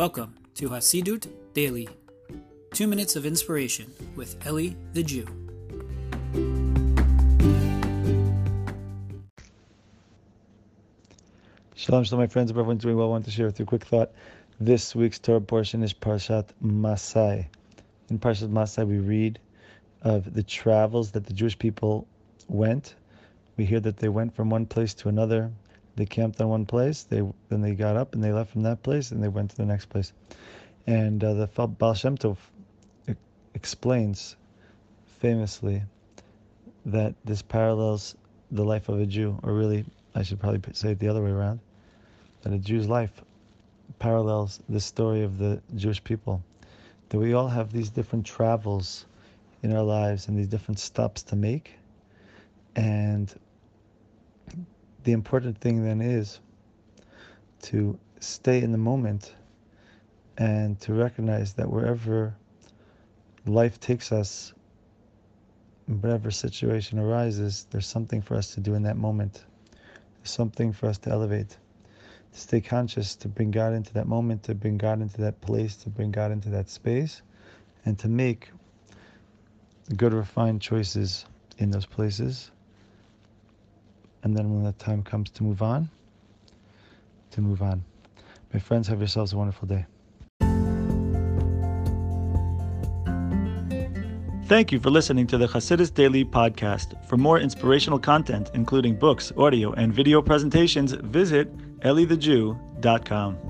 Welcome to Hasidut Daily, two minutes of inspiration with Eli the Jew. Shalom, shalom, my friends. Everyone's doing well. I want to share with you a quick thought. This week's Torah portion is Parshat Masai. In Parshat Masai, we read of the travels that the Jewish people went. We hear that they went from one place to another. They camped on one place. They then they got up and they left from that place and they went to the next place. And uh, the Baal Shem Tov explains famously that this parallels the life of a Jew, or really, I should probably say it the other way around that a Jew's life parallels the story of the Jewish people. That we all have these different travels in our lives and these different stops to make. And the important thing then is to stay in the moment and to recognize that wherever life takes us, whatever situation arises, there's something for us to do in that moment. There's something for us to elevate to stay conscious, to bring God into that moment, to bring God into that place, to bring God into that space, and to make good, refined choices in those places. And then when the time comes to move on, to move on. My friends, have yourselves a wonderful day. Thank you for listening to the Hasidus Daily Podcast. For more inspirational content, including books, audio, and video presentations, visit EliTheJew.com.